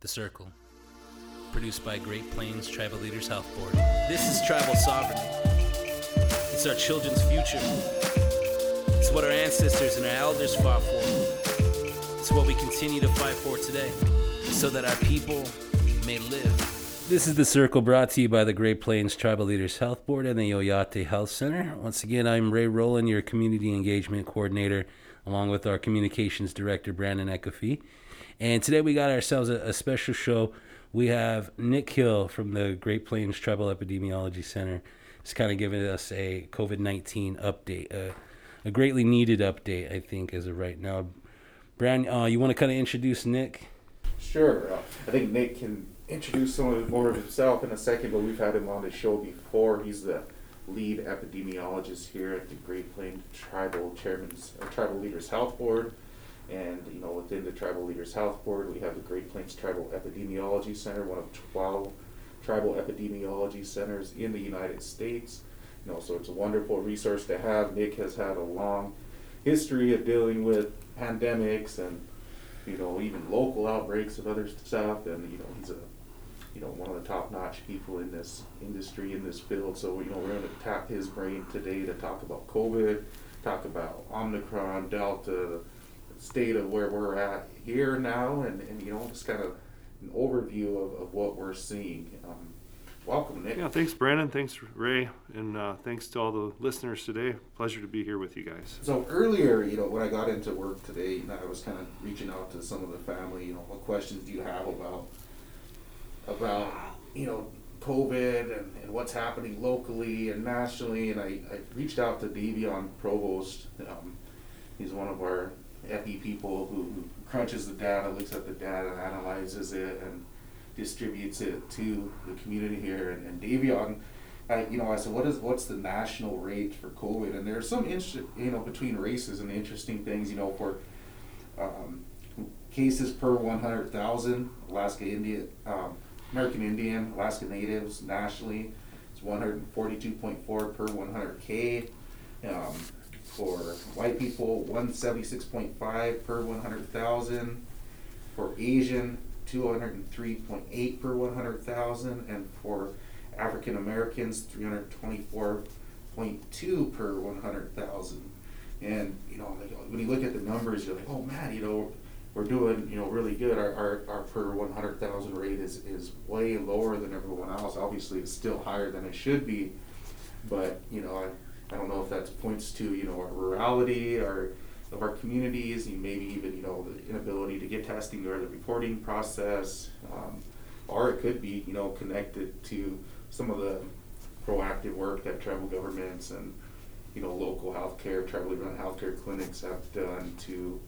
The Circle, produced by Great Plains Tribal Leaders Health Board. This is tribal sovereignty. It's our children's future. It's what our ancestors and our elders fought for. It's what we continue to fight for today, so that our people may live. This is The Circle brought to you by the Great Plains Tribal Leaders Health Board and the Oyate Health Center. Once again, I'm Ray Rowland, your Community Engagement Coordinator, along with our Communications Director, Brandon Ekofi. And today we got ourselves a, a special show. We have Nick Hill from the Great Plains Tribal Epidemiology Center. He's kind of giving us a COVID 19 update, uh, a greatly needed update, I think, as of right now. Brandon, uh, you want to kind of introduce Nick? Sure. Uh, I think Nick can introduce some of more of himself in a second, but we've had him on the show before. He's the lead epidemiologist here at the Great Plains Tribal Chairman's Tribal Leaders Health Board. And you know, within the Tribal Leaders Health Board, we have the Great Plains Tribal Epidemiology Center, one of 12 tribal epidemiology centers in the United States. You know, so it's a wonderful resource to have. Nick has had a long history of dealing with pandemics and you know even local outbreaks of other stuff, and you know he's a you know one of the top-notch people in this industry in this field. So you know we're going to tap his brain today to talk about COVID, talk about Omicron, Delta, state of where we're at here now, and, and you know just kind of an overview of, of what we're seeing. Um, welcome, Nick. Yeah, thanks, Brandon. Thanks, Ray, and uh, thanks to all the listeners today. Pleasure to be here with you guys. So earlier, you know, when I got into work today, you know, I was kind of reaching out to some of the family. You know, what questions do you have about about you know COVID and, and what's happening locally and nationally? And I, I reached out to Davion Provost. Um, he's one of our epi people who, crunches the data, looks at the data, analyzes it, and distributes it to the community here. And, and Davion, I, you know, I said, what is what's the national rate for COVID? And there's some interest, you know, between races and interesting things, you know, for um, cases per 100,000, Alaska Indian, um, American Indian, Alaska Natives nationally, it's 142.4 per 100K. Um, for white people, 176.5 per 100,000. For Asian, 203.8 per 100,000. And for African Americans, 324.2 per 100,000. And, you know, when you look at the numbers, you're like, oh man, you know, we're doing, you know, really good. Our, our, our per 100,000 rate is, is way lower than everyone else. Obviously, it's still higher than it should be. But, you know, I, I don't know if that points to you know our rurality or of our communities, and maybe even you know the inability to get testing or the reporting process, um, or it could be you know connected to some of the proactive work that tribal governments and you know local healthcare, tribally run healthcare clinics have done to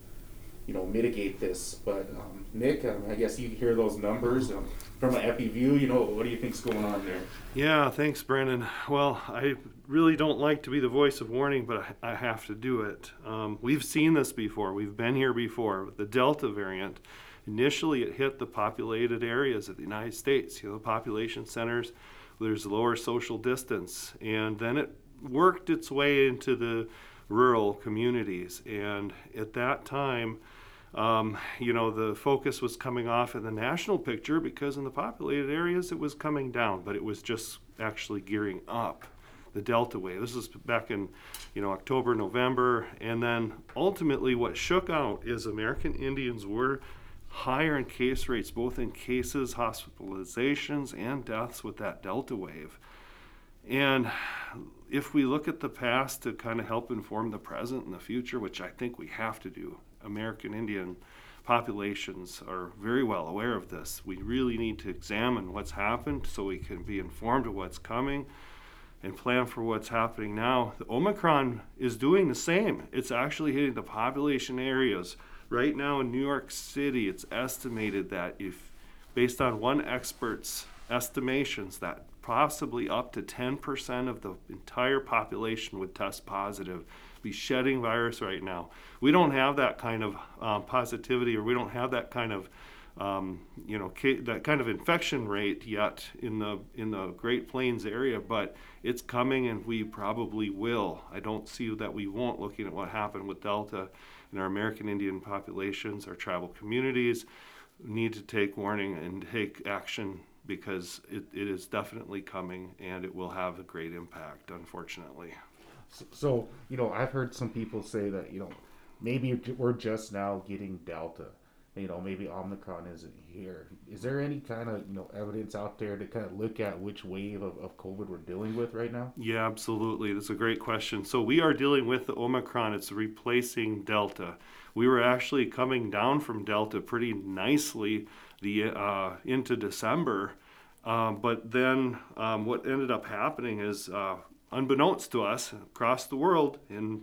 you know mitigate this. But um, Nick, um, I guess you hear those numbers um, from an epi view. You know, what do you think's going on there? Yeah, thanks, Brandon. Well, I really don't like to be the voice of warning, but I, have to do it. Um, we've seen this before. We've been here before the Delta variant. Initially, it hit the populated areas of the United States, you know, the population centers. There's lower social distance, and then it worked its way into the rural communities. And at that time, um, you know, the focus was coming off in the national picture because in the populated areas it was coming down, but it was just actually gearing up the Delta wave. This is back in, you know, October, November, and then ultimately what shook out is American Indians were higher in case rates, both in cases, hospitalizations, and deaths with that Delta wave. And if we look at the past to kind of help inform the present and the future, which I think we have to do, American Indian populations are very well aware of this. We really need to examine what's happened so we can be informed of what's coming and plan for what's happening now. The Omicron is doing the same. It's actually hitting the population areas. Right now in New York City, it's estimated that if, based on one expert's estimations, that possibly up to 10% of the entire population would test positive, be shedding virus right now. We don't have that kind of um, positivity, or we don't have that kind of um, you know ca- that kind of infection rate yet in the in the Great Plains area, but it's coming, and we probably will. I don't see that we won't. Looking at what happened with Delta in our American Indian populations, our tribal communities, need to take warning and take action because it, it is definitely coming and it will have a great impact, unfortunately. So, so, you know, I've heard some people say that, you know, maybe we're just now getting Delta. You know, maybe Omicron isn't here. Is there any kind of, you know, evidence out there to kind of look at which wave of, of COVID we're dealing with right now? Yeah, absolutely. That's a great question. So we are dealing with the Omicron. It's replacing Delta. We were actually coming down from Delta pretty nicely the uh, into December. Um, but then um, what ended up happening is, uh, unbeknownst to us, across the world in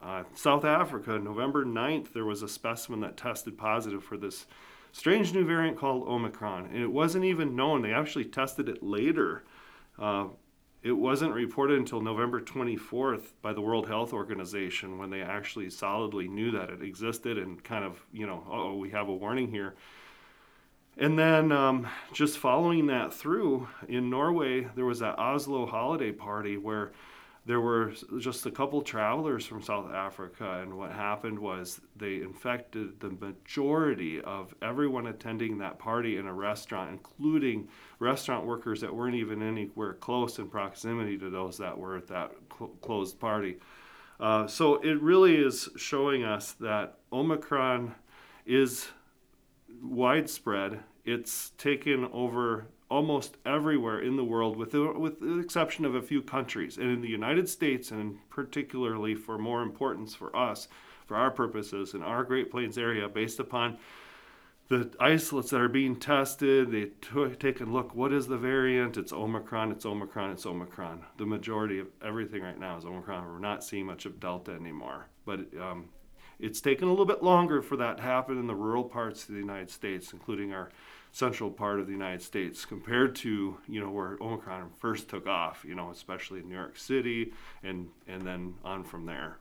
uh, South Africa, November 9th, there was a specimen that tested positive for this strange new variant called Omicron. And it wasn't even known. They actually tested it later. Uh, it wasn't reported until November 24th by the World Health Organization when they actually solidly knew that it existed and kind of, you know, oh, we have a warning here. And then um, just following that through in Norway, there was that Oslo holiday party where there were just a couple travelers from South Africa, and what happened was they infected the majority of everyone attending that party in a restaurant, including restaurant workers that weren't even anywhere close in proximity to those that were at that cl- closed party. Uh, so it really is showing us that Omicron is widespread. It's taken over almost everywhere in the world, with the, with the exception of a few countries. And in the United States, and particularly for more importance for us, for our purposes in our Great Plains area, based upon the isolates that are being tested, they t- take a look. What is the variant? It's Omicron. It's Omicron. It's Omicron. The majority of everything right now is Omicron. We're not seeing much of Delta anymore. But um, it's taken a little bit longer for that to happen in the rural parts of the United States, including our central part of the United States, compared to you know where Omicron first took off. You know, especially in New York City, and and then on from there.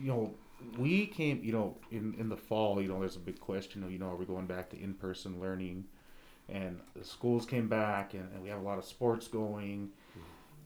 You know, we came. You know, in in the fall. You know, there's a big question of you know are we going back to in person learning, and the schools came back, and, and we have a lot of sports going.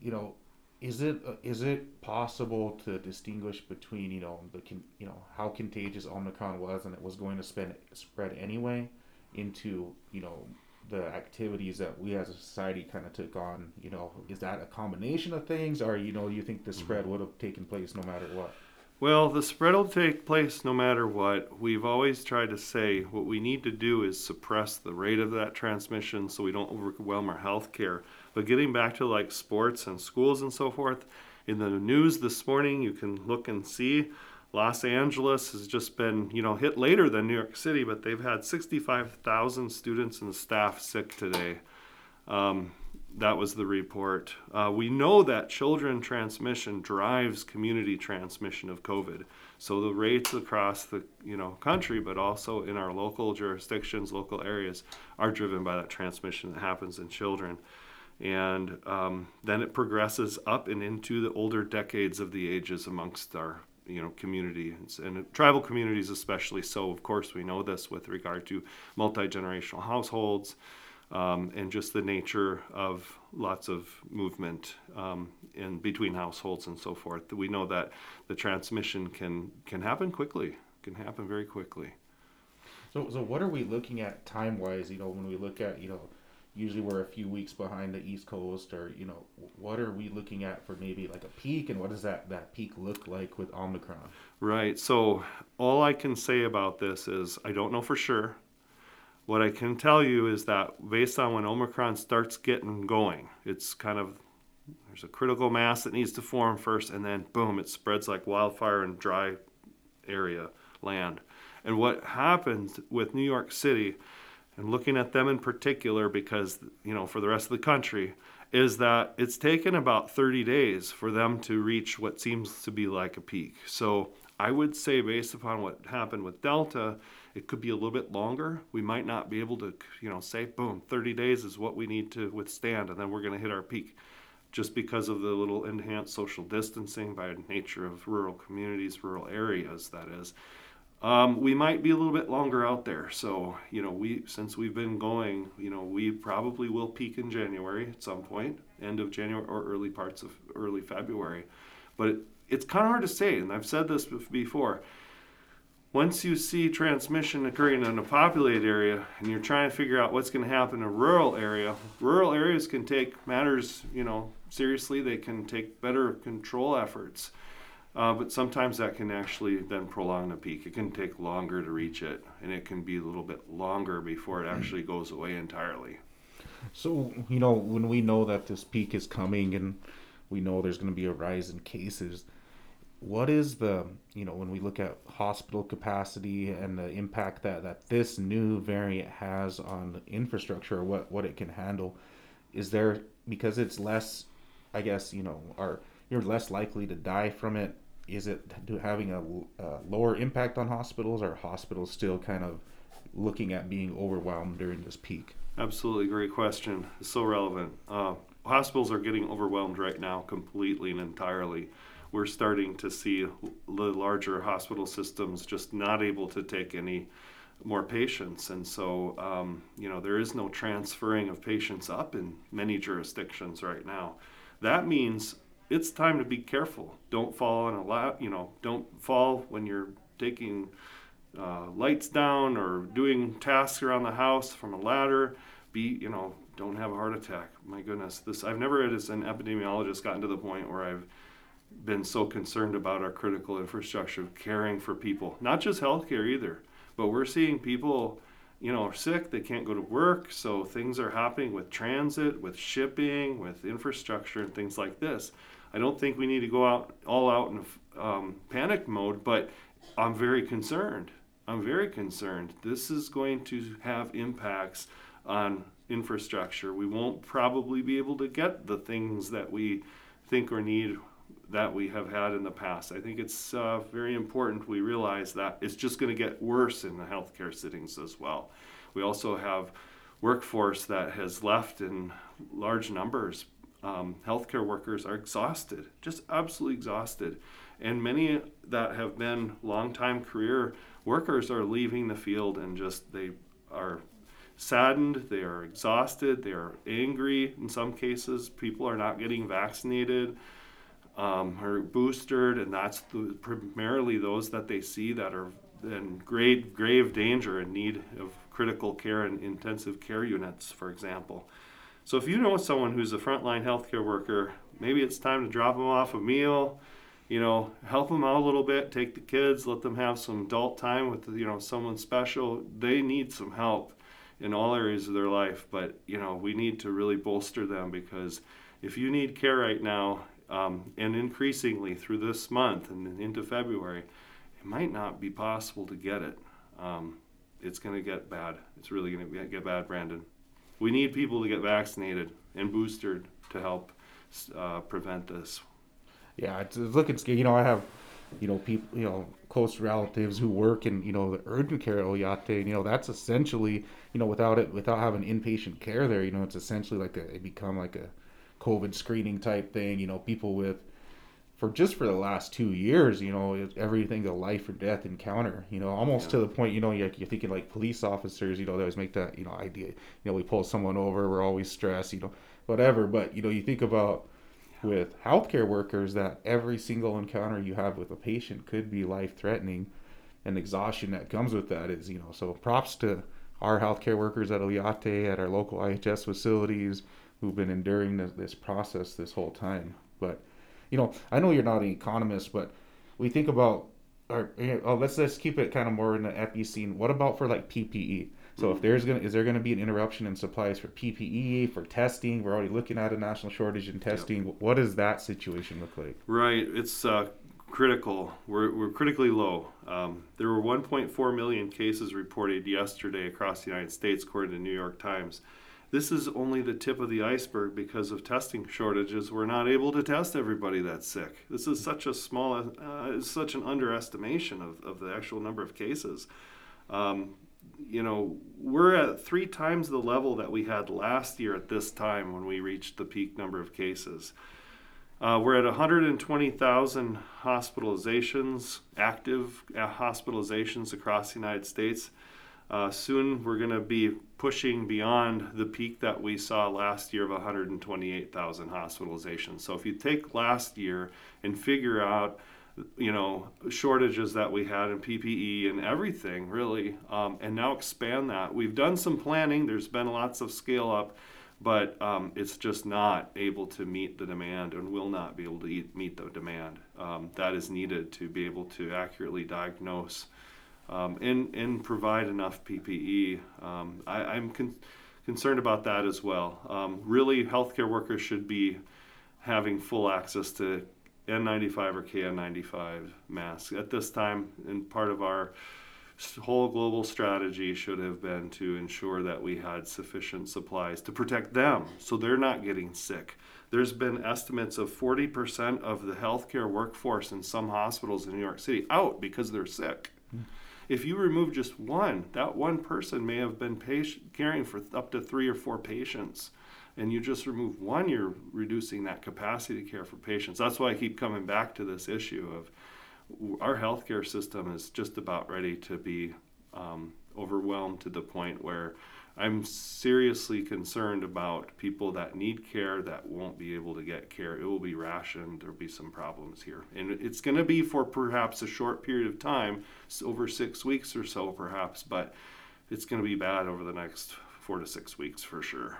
You know, is it is it possible to distinguish between you know the you know how contagious Omicron was and it was going to spread spread anyway into you know the activities that we as a society kind of took on you know is that a combination of things or you know you think the spread mm-hmm. would have taken place no matter what? Well the spread will take place no matter what. We've always tried to say what we need to do is suppress the rate of that transmission so we don't overwhelm our health care. But getting back to like sports and schools and so forth, in the news this morning, you can look and see Los Angeles has just been, you know, hit later than New York City, but they've had 65,000 students and staff sick today. Um, that was the report. Uh, we know that children transmission drives community transmission of COVID. So the rates across the you know country, but also in our local jurisdictions, local areas, are driven by that transmission that happens in children and um, then it progresses up and into the older decades of the ages amongst our you know community and tribal communities especially. So of course we know this with regard to multi-generational households um, and just the nature of lots of movement um, in between households and so forth. We know that the transmission can can happen quickly can happen very quickly. So so what are we looking at time wise you know when we look at you know usually we're a few weeks behind the East Coast, or you know, what are we looking at for maybe like a peak, and what does that that peak look like with Omicron? Right. So all I can say about this is I don't know for sure. What I can tell you is that based on when Omicron starts getting going, it's kind of there's a critical mass that needs to form first, and then boom, it spreads like wildfire in dry area land. And what happens with New York City and looking at them in particular because you know for the rest of the country is that it's taken about 30 days for them to reach what seems to be like a peak. So i would say based upon what happened with delta it could be a little bit longer. We might not be able to you know say boom 30 days is what we need to withstand and then we're going to hit our peak. Just because of the little enhanced social distancing by nature of rural communities rural areas that is um, we might be a little bit longer out there. So, you know, we since we've been going, you know, we probably will peak in January at some point, end of January or early parts of early February. But it, it's kind of hard to say, and I've said this before. once you see transmission occurring in a populated area and you're trying to figure out what's going to happen in a rural area, rural areas can take matters, you know, seriously. They can take better control efforts. Uh, but sometimes that can actually then prolong the peak. It can take longer to reach it, and it can be a little bit longer before it actually goes away entirely. So, you know, when we know that this peak is coming and we know there's going to be a rise in cases, what is the you know when we look at hospital capacity and the impact that that this new variant has on infrastructure what what it can handle is there because it's less i guess you know are you're less likely to die from it is it having a, a lower impact on hospitals? Or hospitals still kind of looking at being overwhelmed during this peak? Absolutely. Great question. It's so relevant. Uh, hospitals are getting overwhelmed right now completely and entirely. We're starting to see the larger hospital systems just not able to take any more patients. And so, um, you know, there is no transferring of patients up in many jurisdictions right now. That means it's time to be careful. Don't fall on a la- you know, don't fall when you're taking uh, lights down or doing tasks around the house from a ladder. Be, you know, don't have a heart attack. My goodness, this I've never, as an epidemiologist, gotten to the point where I've been so concerned about our critical infrastructure of caring for people, not just healthcare either, but we're seeing people, you know, are sick, they can't go to work, so things are happening with transit, with shipping, with infrastructure, and things like this. I don't think we need to go out all out in um, panic mode, but I'm very concerned. I'm very concerned. This is going to have impacts on infrastructure. We won't probably be able to get the things that we think or need that we have had in the past. I think it's uh, very important we realize that it's just going to get worse in the healthcare settings as well. We also have workforce that has left in large numbers. Um, healthcare workers are exhausted, just absolutely exhausted. And many that have been long-time career workers are leaving the field and just they are saddened, they are exhausted, they are angry in some cases. People are not getting vaccinated um, are boosted, and that's the, primarily those that they see that are in grave, grave danger and need of critical care and intensive care units, for example. So if you know someone who's a frontline healthcare worker, maybe it's time to drop them off a meal, you know, help them out a little bit, take the kids, let them have some adult time with, you know, someone special. They need some help in all areas of their life, but, you know, we need to really bolster them because if you need care right now um, and increasingly through this month and into February, it might not be possible to get it. Um, it's going to get bad. It's really going to get bad, Brandon. We need people to get vaccinated and boosted to help uh, prevent this. Yeah, it's, looking scary. You know, I have, you know, people, you know, close relatives who work in, you know, the urgent care at Oyate. You know, that's essentially, you know, without it, without having inpatient care there, you know, it's essentially like a, it become like a COVID screening type thing. You know, people with for just for the last two years, you know, everything a life or death encounter. You know, almost yeah. to the point, you know, you're, you're, thinking like police officers. You know, they always make that you know idea. You know, we pull someone over, we're always stressed. You know, whatever. But you know, you think about with healthcare workers that every single encounter you have with a patient could be life threatening and exhaustion that comes with that is you know so props to our healthcare workers at Oyate at our local IHS facilities who've been enduring this, this process this whole time. But you know, I know you're not an economist, but we think about or oh, let's let's keep it kind of more in the epi scene. What about for like PPE? So if there's gonna is there gonna be an interruption in supplies for PPE for testing? We're already looking at a national shortage in testing. Yep. What does that situation look like? Right, it's uh, critical. We're, we're critically low. Um, there were 1.4 million cases reported yesterday across the United States, according to the New York Times. This is only the tip of the iceberg because of testing shortages. We're not able to test everybody that's sick. This is such a small, uh, such an underestimation of, of the actual number of cases. Um, you know, we're at three times the level that we had last year at this time when we reached the peak number of cases. Uh, we're at 120,000 hospitalizations, active uh, hospitalizations across the United States. Uh, soon we're going to be pushing beyond the peak that we saw last year of 128,000 hospitalizations. So if you take last year and figure out you know shortages that we had in PPE and everything really, um, and now expand that. We've done some planning. There's been lots of scale up, but um, it's just not able to meet the demand and will not be able to eat, meet the demand um, that is needed to be able to accurately diagnose um, and and provide enough PPE. Um, I, am con- concerned about that as well. Um, really, healthcare workers should be having full access to N95 or KN95 masks. At this time, and part of our whole global strategy should have been to ensure that we had sufficient supplies to protect them so they're not getting sick. There's been estimates of 40% of the healthcare workforce in some hospitals in New York City out because they're sick. Mm. If you remove just one, that one person may have been patient, caring for up to three or four patients and you just remove one, you're reducing that capacity to care for patients. That's why I keep coming back to this issue of our healthcare system is just about ready to be um, overwhelmed to the point where I'm seriously concerned about people that need care that won't be able to get care. It will be rationed. There'll be some problems here. And it's going to be for perhaps a short period of time, over six weeks or so, perhaps, but it's going to be bad over the next four to six weeks for sure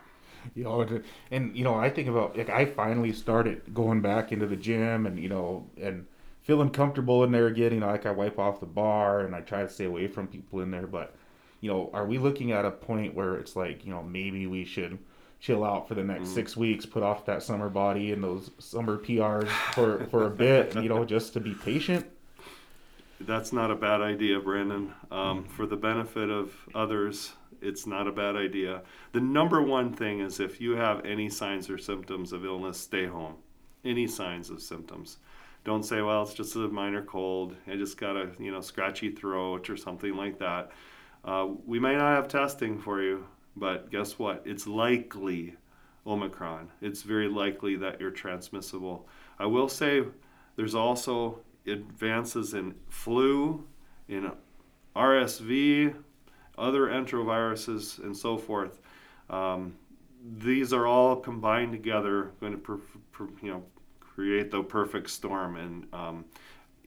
you know and you know i think about like i finally started going back into the gym and you know and feeling comfortable in there again you know like i wipe off the bar and i try to stay away from people in there but you know are we looking at a point where it's like you know maybe we should chill out for the next mm. six weeks put off that summer body and those summer prs for for a bit you know just to be patient that's not a bad idea brandon um, for the benefit of others it's not a bad idea. The number one thing is if you have any signs or symptoms of illness, stay home. Any signs of symptoms. Don't say, well, it's just a minor cold. I just got a you know scratchy throat or something like that. Uh, we may not have testing for you, but guess what? It's likely Omicron. It's very likely that you're transmissible. I will say there's also advances in flu, in RSV, other enteroviruses, and so forth. Um, these are all combined together, going to per, per, you know create the perfect storm. And um,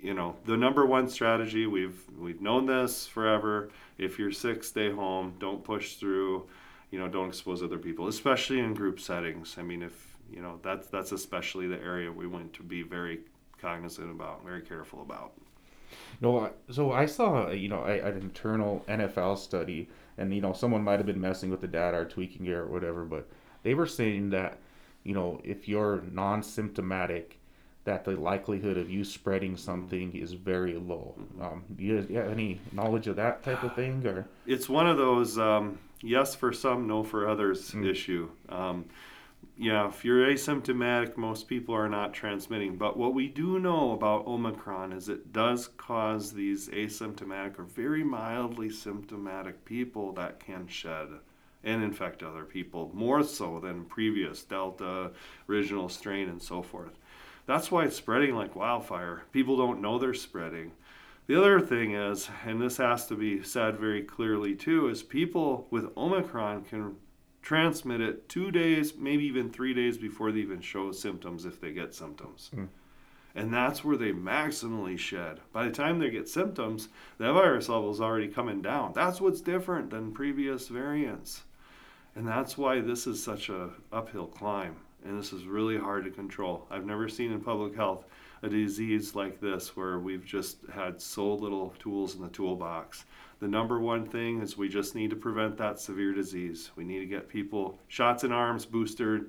you know the number one strategy we've we've known this forever. If you're sick, stay home. Don't push through. You know, don't expose other people, especially in group settings. I mean, if you know that's that's especially the area we want to be very cognizant about, very careful about. No, so I saw you know an internal NFL study, and you know someone might have been messing with the data or tweaking it or whatever, but they were saying that you know if you're non-symptomatic, that the likelihood of you spreading something is very low. Um, do you, do you have any knowledge of that type of thing, or it's one of those um, yes for some, no for others mm. issue. Um, yeah, if you're asymptomatic, most people are not transmitting. But what we do know about Omicron is it does cause these asymptomatic or very mildly symptomatic people that can shed and infect other people more so than previous Delta, original strain, and so forth. That's why it's spreading like wildfire. People don't know they're spreading. The other thing is, and this has to be said very clearly too, is people with Omicron can transmit it two days, maybe even three days before they even show symptoms if they get symptoms. Mm. And that's where they maximally shed. By the time they get symptoms, the virus level is already coming down. That's what's different than previous variants. And that's why this is such a uphill climb. And this is really hard to control. I've never seen in public health a disease like this where we've just had so little tools in the toolbox the number one thing is we just need to prevent that severe disease. We need to get people shots in arms, boosted.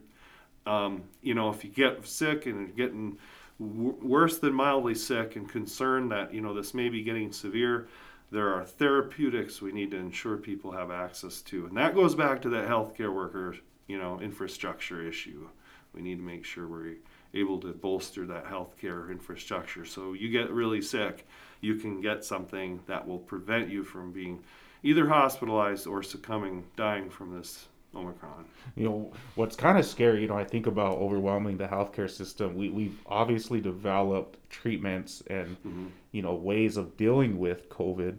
Um, you know, if you get sick and you're getting worse than mildly sick and concerned that you know this may be getting severe, there are therapeutics we need to ensure people have access to, and that goes back to that healthcare worker, you know, infrastructure issue. We need to make sure we're able to bolster that healthcare infrastructure. So you get really sick, you can get something that will prevent you from being either hospitalized or succumbing, dying from this Omicron. You know, what's kind of scary, you know, I think about overwhelming the healthcare system. We, we've obviously developed treatments and, mm-hmm. you know, ways of dealing with COVID,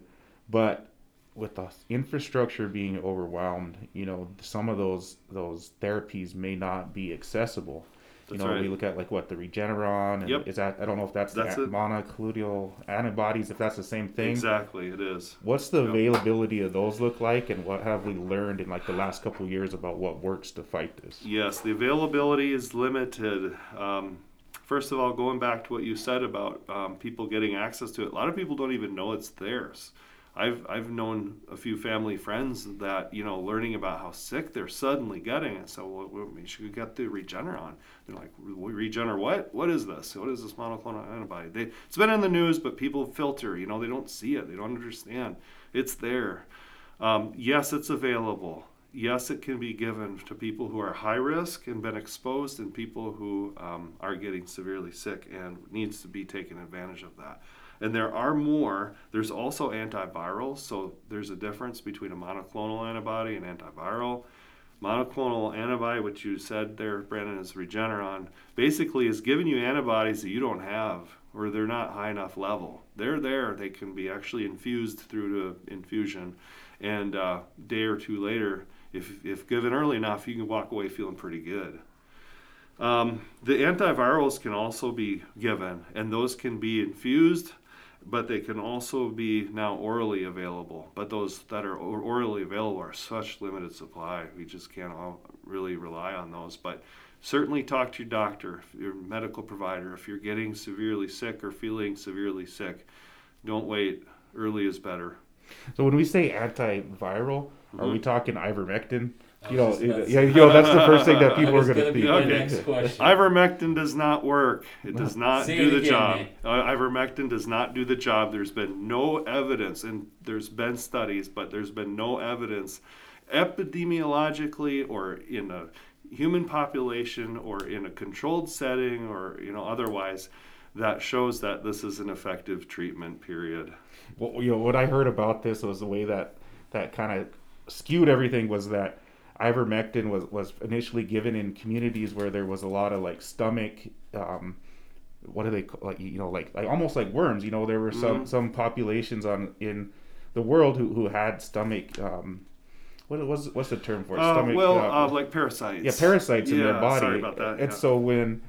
but with the infrastructure being overwhelmed, you know, some of those those therapies may not be accessible You know, right. we look at like what the Regeneron, and Yep. is that I don't know if that's, That's the monoclonal antibodies, if that's the same thing. Exactly, it is. What's the Yep. availability of those look like, and what have we learned in like the last couple of years about what works to fight this? Yes, the availability is limited. Um, first of all, going back to what you said about um, people getting access to it, a lot of people don't even know it's theirs. I've I've known a few family friends that you know learning about how sick they're suddenly getting and So well, we should get the Regeneron. They're like, Regener what? What is this? What is this monoclonal antibody? They, it's been in the news, but people filter. You know, they don't see it. They don't understand. It's there. Um, yes, it's available. Yes, it can be given to people who are high risk and been exposed, and people who um, are getting severely sick and needs to be taken advantage of that. And there are more. There's also antivirals, so there's a difference between a monoclonal antibody and antiviral. Monoclonal antibody, which you said there, Brandon, is Regeneron, basically is giving you antibodies that you don't have or they're not high enough level. They're there. They can be actually infused through to infusion, and uh, day or two later, if if given early enough, you can walk away feeling pretty good. Um, the antivirals can also be given, and those can be infused, but they can also be now orally available. But those that are orally available are such limited supply. We just can't all really rely on those. But certainly talk to your doctor, your medical provider. If you're getting severely sick or feeling severely sick, don't wait. Early is better. So when we say antiviral, are Mm-hmm. we talking ivermectin? I You know, just about to yeah, you know, that's the first thing that That people are going to be think. my Okay. next question. Ivermectin does not work. It does not Say do it the again, job. Nate. Uh, ivermectin does not do the job. There's been no evidence, and there's been studies, but there's been no evidence epidemiologically or in a human population or in a controlled setting or you know otherwise that shows that this is an effective treatment period. What, you know, what I heard about this was the way that that kind of skewed everything was that ivermectin was was initially given in communities where there was a lot of like stomach um what do they call like you know like like almost like worms you know there were some Mhm. some populations on in the world who, who had stomach um what was what's the term for it Uh, stomach well, uh, uh, like parasites. yeah parasites in their body Sorry about that. and yeah. so when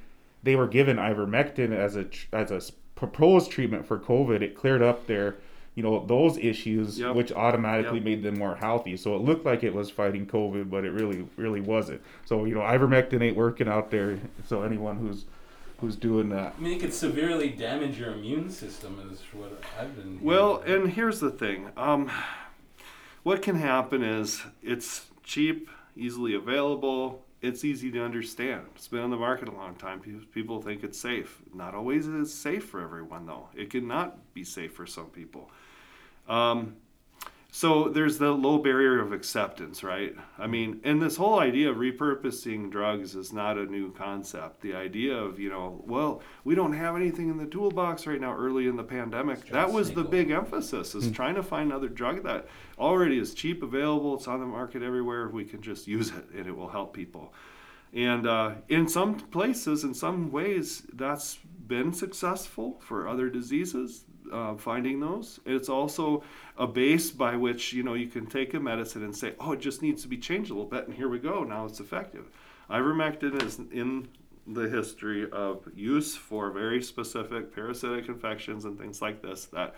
they were given ivermectin as a as a proposed treatment for covid it cleared up their you know those issues Yep. which automatically Yep. made them more healthy so it looked like it was fighting covid but it really really wasn't so you know ivermectin ain't working out there so anyone who's who's doing that I mean, it could severely damage your immune system, is what I've been. Well, hearing. and here's the thing. Um, what can happen is it's cheap, easily available, it's easy to understand. It's been on the market a long time. People think it's safe. Not always is safe for everyone, though. It can not be safe for some people. Um, so there's the low barrier of acceptance, right? I mean, and this whole idea of repurposing drugs is not a new concept. The idea of, you know, well, we don't have anything in the toolbox right now early in the pandemic. That was the over. big emphasis is trying to find another drug that already is cheap, available, it's on the market everywhere. We can just use it and it will help people. And uh, in some places, in some ways, that's been successful for other diseases, uh, finding those. It's also a base by which you know you can take a medicine and say, oh, it just needs to be changed a little bit, and here we go. Now it's effective. Ivermectin is in the history of use for very specific parasitic infections and things like this that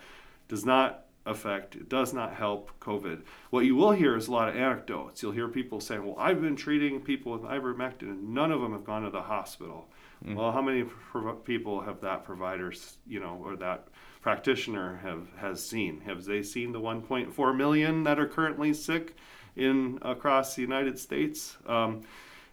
does not affect, it does not help COVID. What you will hear is a lot of anecdotes. You'll hear people saying, Well, I've been treating people with ivermectin and none of them have gone to the hospital. Well, how many prov- people have that providers, you know, or that practitioner have has seen? Have they seen the 1.4 million that are currently sick in across the United States? Um,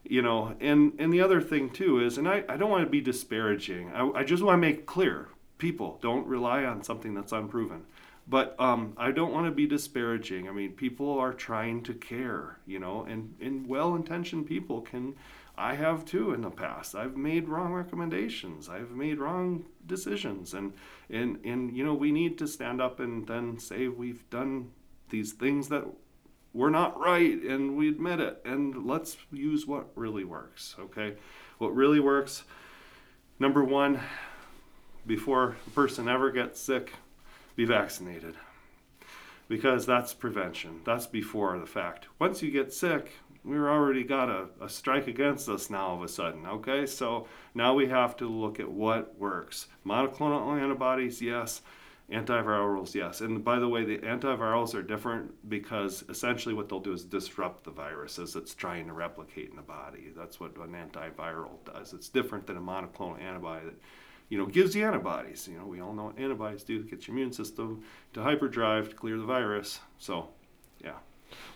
you know and and the other thing too is and i, I don't want to be disparaging I, I just want to make clear people don't rely on something that's unproven but um, i don't want to be disparaging. I mean people are trying to care you know and and well-intentioned people can i have too in the past. I've made wrong recommendations. I've made wrong decisions. And and and you know we need to stand up and then say we've done these things that we're not right and we admit it. And let's use what really works okay? What really works number one before a person ever gets sick be vaccinated because that's prevention that's before the fact once you get sick we're already got a, a strike against us now all of a sudden. Okay, so now we have to look at what works. Monoclonal antibodies, yes. Antivirals, yes. And by the way, the antivirals are different because essentially what they'll do is disrupt the virus as it's trying to replicate in the body. That's what an antiviral does. It's different than a monoclonal antibody that, you know, gives you antibodies. You know, we all know what antibodies do to get your immune system to hyperdrive to clear the virus. So, yeah.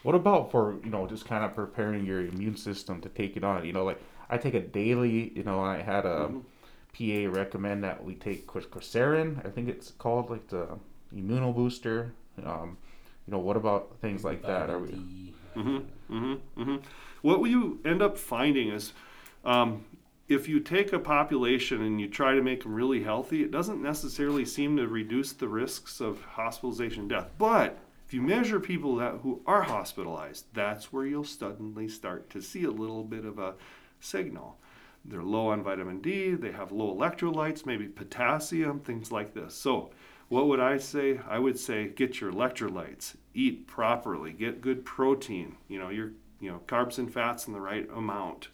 What about for you know just kind of preparing your immune system to take it on? You know, like I take a daily. You know, I had a PA recommend that we take Cor- quercetin. I think it's called like the immuno booster. Um, you know, what about things like that? Are we? D, hmm mm-hmm, mm-hmm. What you end up finding is, um, if you take a population and you try to make them really healthy, it doesn't necessarily seem to reduce the risks of hospitalization and death. But if you measure people that who are hospitalized, that's where you'll suddenly start to see a little bit of a signal. They're low on vitamin D, they have low electrolytes, maybe potassium, things like this. So, what would I say? I would say get your electrolytes, eat properly, get good protein, you know, your you know, carbs and fats in the right amount.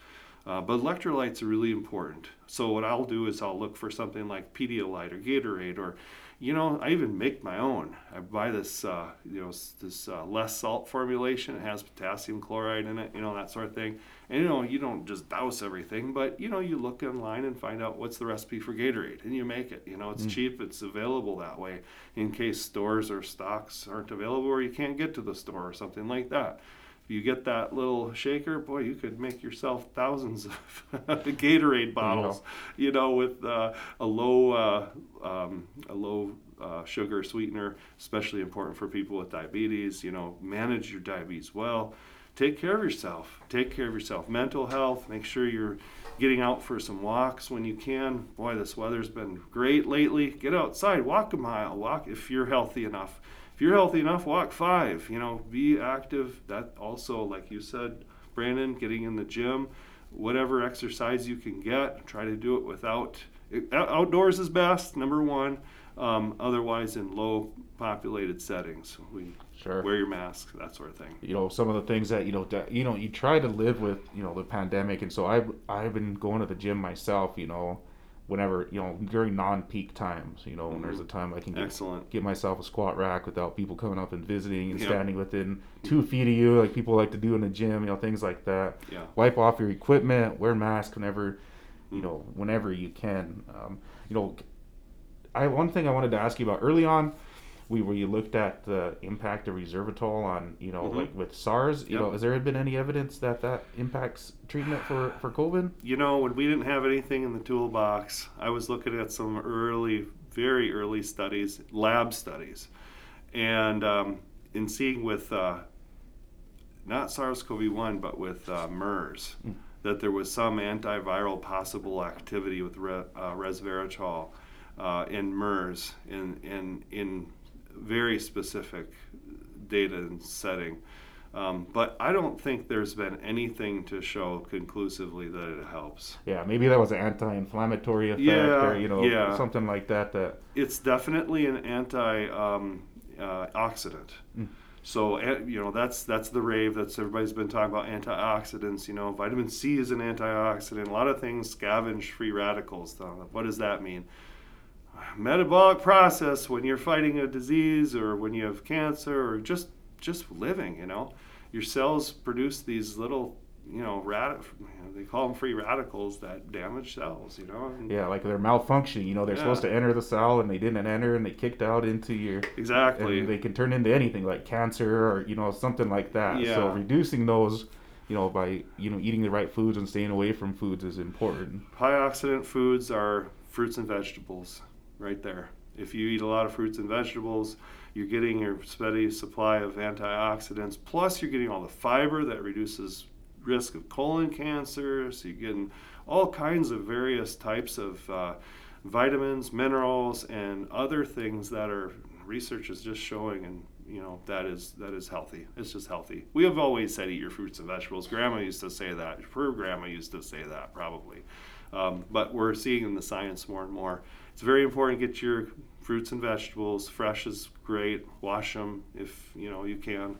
Uh, but electrolytes are really important. So what I'll do is I'll look for something like Pedialyte or Gatorade or you know, I even make my own. I buy this, uh, you know, this uh, less salt formulation. It has potassium chloride in it, you know, that sort of thing. And you know, you don't just douse everything, but you know, you look online and find out what's the recipe for Gatorade, and you make it. You know, it's cheap, it's available that way, in case stores or stocks aren't available, or you can't get to the store or something like that. If you get that little shaker, boy, you could make yourself thousands of Gatorade bottles you know, with uh, a low uh, um, a low uh, sugar sweetener, especially important for people with diabetes. You know, manage your diabetes well. Take care of yourself. Take care of yourself. Mental health. Make sure you're getting out for some walks when you can. Boy, this weather's been great lately. Get outside, walk a mile. Walk if you're healthy enough. You're healthy enough, walk five. You know, be active. That also, like you said, Brandon, getting in the gym whatever exercise you can get. Try to do it without outdoors is best. Number one. Um, otherwise, in low populated settings, we Sure. wear your mask, that sort of thing. you know some of the things that you know that, you know you try to live with you know the pandemic and so i've i've been going to the gym myself you know whenever you know during non-peak times you know when there's a time i can get, Excellent. get myself a squat rack without people coming up and visiting and Yeah. standing within two feet of you like people like to do in the gym you know things like that Yeah. wipe off your equipment wear mask whenever you Mm. know whenever you can um, you know i one thing i wanted to ask you about early on we where you looked at the impact of resveratrol on you know Mhm. like with SARS. You Yep. know, has there been any evidence that that impacts treatment for for COVID? You know, when we didn't have anything in the toolbox, I was looking at some early, very early studies, lab studies, and um, in seeing with uh, not SARS-CoV-1, but with uh, MERS, that there was some antiviral possible activity with re- uh, resveratrol uh, in MERS in in in very specific data and setting. Um, but I don't think there's been anything to show conclusively that it helps. Yeah, maybe that was an anti-inflammatory effect, Yeah, or you know, yeah. something like that. That It's definitely an anti um, uh, oxidant. So eh, you know that's that's the rave. That's everybody's been talking about antioxidants. You know, vitamin C is an antioxidant. A lot of things scavenge free radicals. Though. What does that mean? Metabolic process when you're fighting a disease or when you have cancer or just just living. You know, your cells produce these little you know rad. They call them free radicals that damage cells. You know. And- yeah, like they're malfunctioning. You know, they're Yeah. supposed to enter the cell and they didn't enter, and they kicked out into your. Exactly. And they can turn into anything like cancer or you know something like that. Yeah. So reducing those, you know, by you know eating the right foods and staying away from foods is important. High oxidant foods are fruits and vegetables, right there. If you eat a lot of fruits and vegetables, you're getting your steady supply of antioxidants, plus you're getting all the fiber that reduces risk of colon cancer. So you're getting all kinds of various types of uh, vitamins, minerals, and other things that are research is just showing and you know that is that is healthy. It's just healthy. We have always said eat your fruits and vegetables. Grandma used to say that. Her grandma used to say that probably. Um, but we're seeing in the science more and more it's very important to get your fruits and vegetables fresh is great wash them if you know you can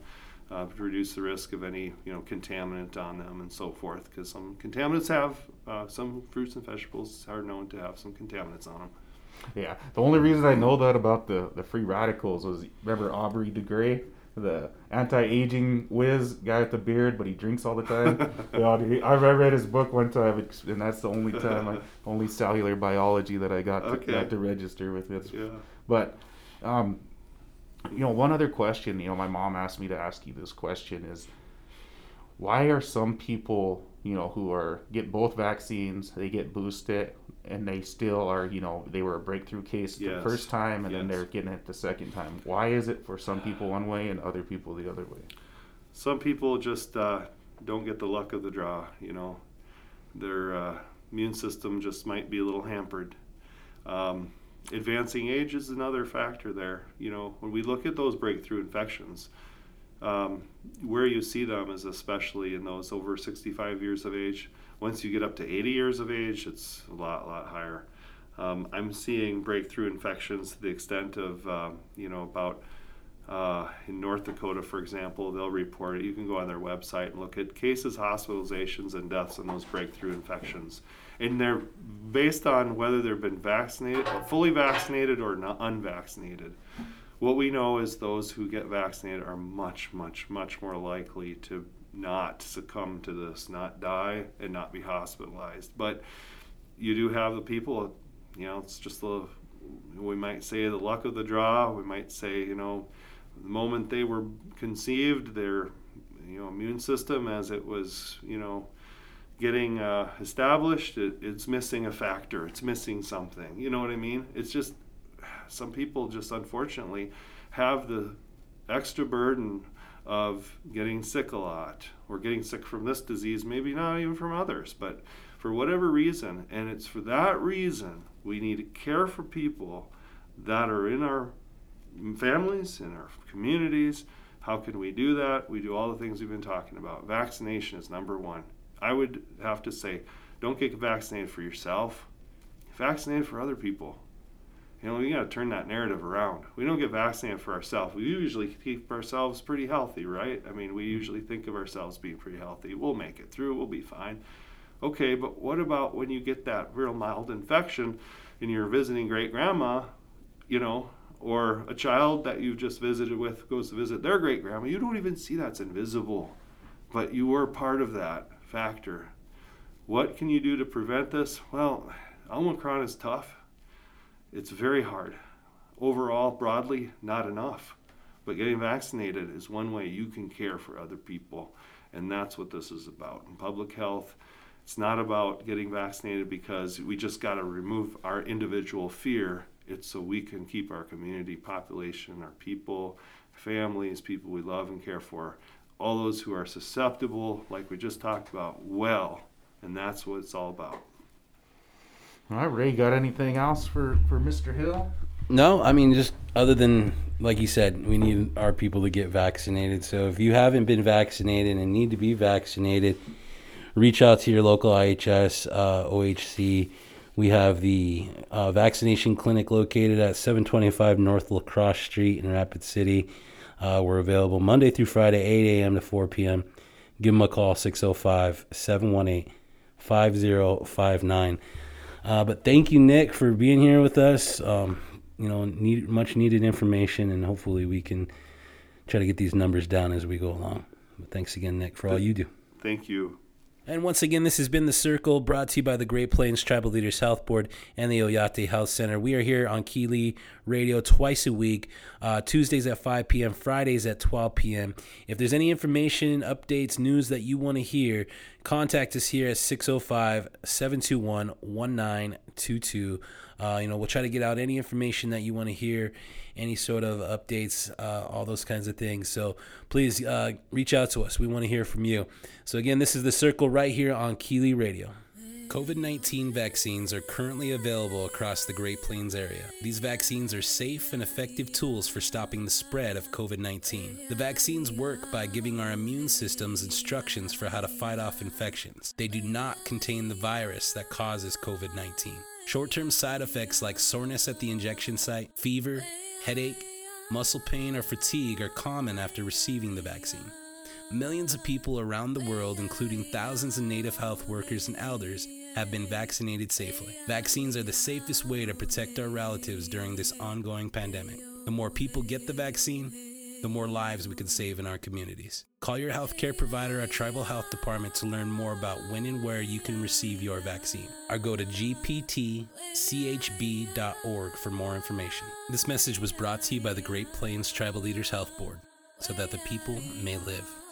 uh, to reduce the risk of any you know contaminant on them and so forth. Because some contaminants have uh, some fruits and vegetables are known to have some contaminants on them. Yeah, the only reason I know that about the, the free radicals was remember Aubrey de Grey, the anti-aging whiz guy with the beard, but he drinks all the time. yeah, I I read his book one time, and that's the only time, I, only cellular biology that I got to, Okay. got to register with it. Yeah. But, um, you know, one other question, you know, my mom asked me to ask you this question is, why are some people, you know, who are get both vaccines, they get boosted, and they still are, you know, they were a breakthrough case the first time, and then they're getting it the second time. Why is it for some people one way and other people the other way? some people just uh, don't get the luck of the draw. You know, their uh, immune system just might be a little hampered. Um, advancing age is another factor there. You know, when we look at those breakthrough infections, um, where you see them is especially in those over 65 years of age. Once you get up to 80 years of age, it's a lot, lot higher. Um, I'm seeing breakthrough infections to the extent of, um, you know, about uh, in North Dakota, for example, they'll report it. You can go on their website and look at cases, hospitalizations, and deaths in those breakthrough infections. And they're based on whether they've been vaccinated, fully vaccinated, or not unvaccinated. What we know is those who get vaccinated are much, much, much more likely to not succumb to this, not die, and not be hospitalized. But you do have the people, you know, it's just the, we might say the luck of the draw. We might say, you know, the moment they were conceived, their, you know, immune system as it was, you know, getting uh, established, it, it's missing a factor. It's missing something. You know what I mean? It's just some people just unfortunately have the extra burden of getting sick a lot or getting sick from this disease, maybe not even from others, but for whatever reason. And it's for that reason we need to care for people that are in our families, in our communities. How can we do that? We do all the things we've been talking about. Vaccination is number one. I would have to say, don't get vaccinated for yourself, vaccinate for other people. You know, we got to turn that narrative around. We don't get vaccinated for ourselves. We usually keep ourselves pretty healthy, right? I mean, we mm-hmm. usually think of ourselves being pretty healthy. We'll make it through, we'll be fine. Okay, but what about when you get that real mild infection and you're visiting great grandma, you know, or a child that you've just visited with goes to visit their great grandma? You don't even see that's invisible, but you were part of that factor. What can you do to prevent this? Well, Omicron is tough. It's very hard. Overall, broadly, not enough. But getting vaccinated is one way you can care for other people. And that's what this is about. In public health, it's not about getting vaccinated because we just got to remove our individual fear. It's so we can keep our community population, our people, families, people we love and care for, all those who are susceptible, like we just talked about, well. And that's what it's all about. All right, Ray, got anything else for, for Mr. Hill? No, I mean just other than like you said, we need our people to get vaccinated. So if you haven't been vaccinated and need to be vaccinated, reach out to your local IHS, uh, OHC. We have the uh, vaccination clinic located at 725 North Lacrosse Street in Rapid City. Uh, we're available Monday through Friday, 8 a.m. to 4 p.m. Give them a call, 605 718 5059. Uh, but thank you, Nick, for being here with us. Um, you know, need much needed information, and hopefully we can try to get these numbers down as we go along. But thanks again, Nick, for all you do. Thank you. And once again, this has been The Circle, brought to you by the Great Plains Tribal Leaders Health Board and the Oyate Health Center. We are here on KILI Radio twice a week, uh, Tuesdays at 5 p.m., Fridays at 12 p.m. If there's any information, updates, news that you want to hear, contact us here at 605 721 1922. Uh, you know, we'll try to get out any information that you want to hear, any sort of updates, uh, all those kinds of things. So please uh, reach out to us. We want to hear from you. So again, this is the circle right here on KILI Radio. COVID 19 vaccines are currently available across the Great Plains area. These vaccines are safe and effective tools for stopping the spread of COVID 19. The vaccines work by giving our immune systems instructions for how to fight off infections. They do not contain the virus that causes COVID 19. Short term side effects like soreness at the injection site, fever, headache, muscle pain, or fatigue are common after receiving the vaccine. Millions of people around the world, including thousands of native health workers and elders, have been vaccinated safely. Vaccines are the safest way to protect our relatives during this ongoing pandemic. The more people get the vaccine, the more lives we can save in our communities. Call your healthcare provider or tribal health department to learn more about when and where you can receive your vaccine. Or go to gptchb.org for more information. This message was brought to you by the Great Plains Tribal Leaders Health Board so that the people may live.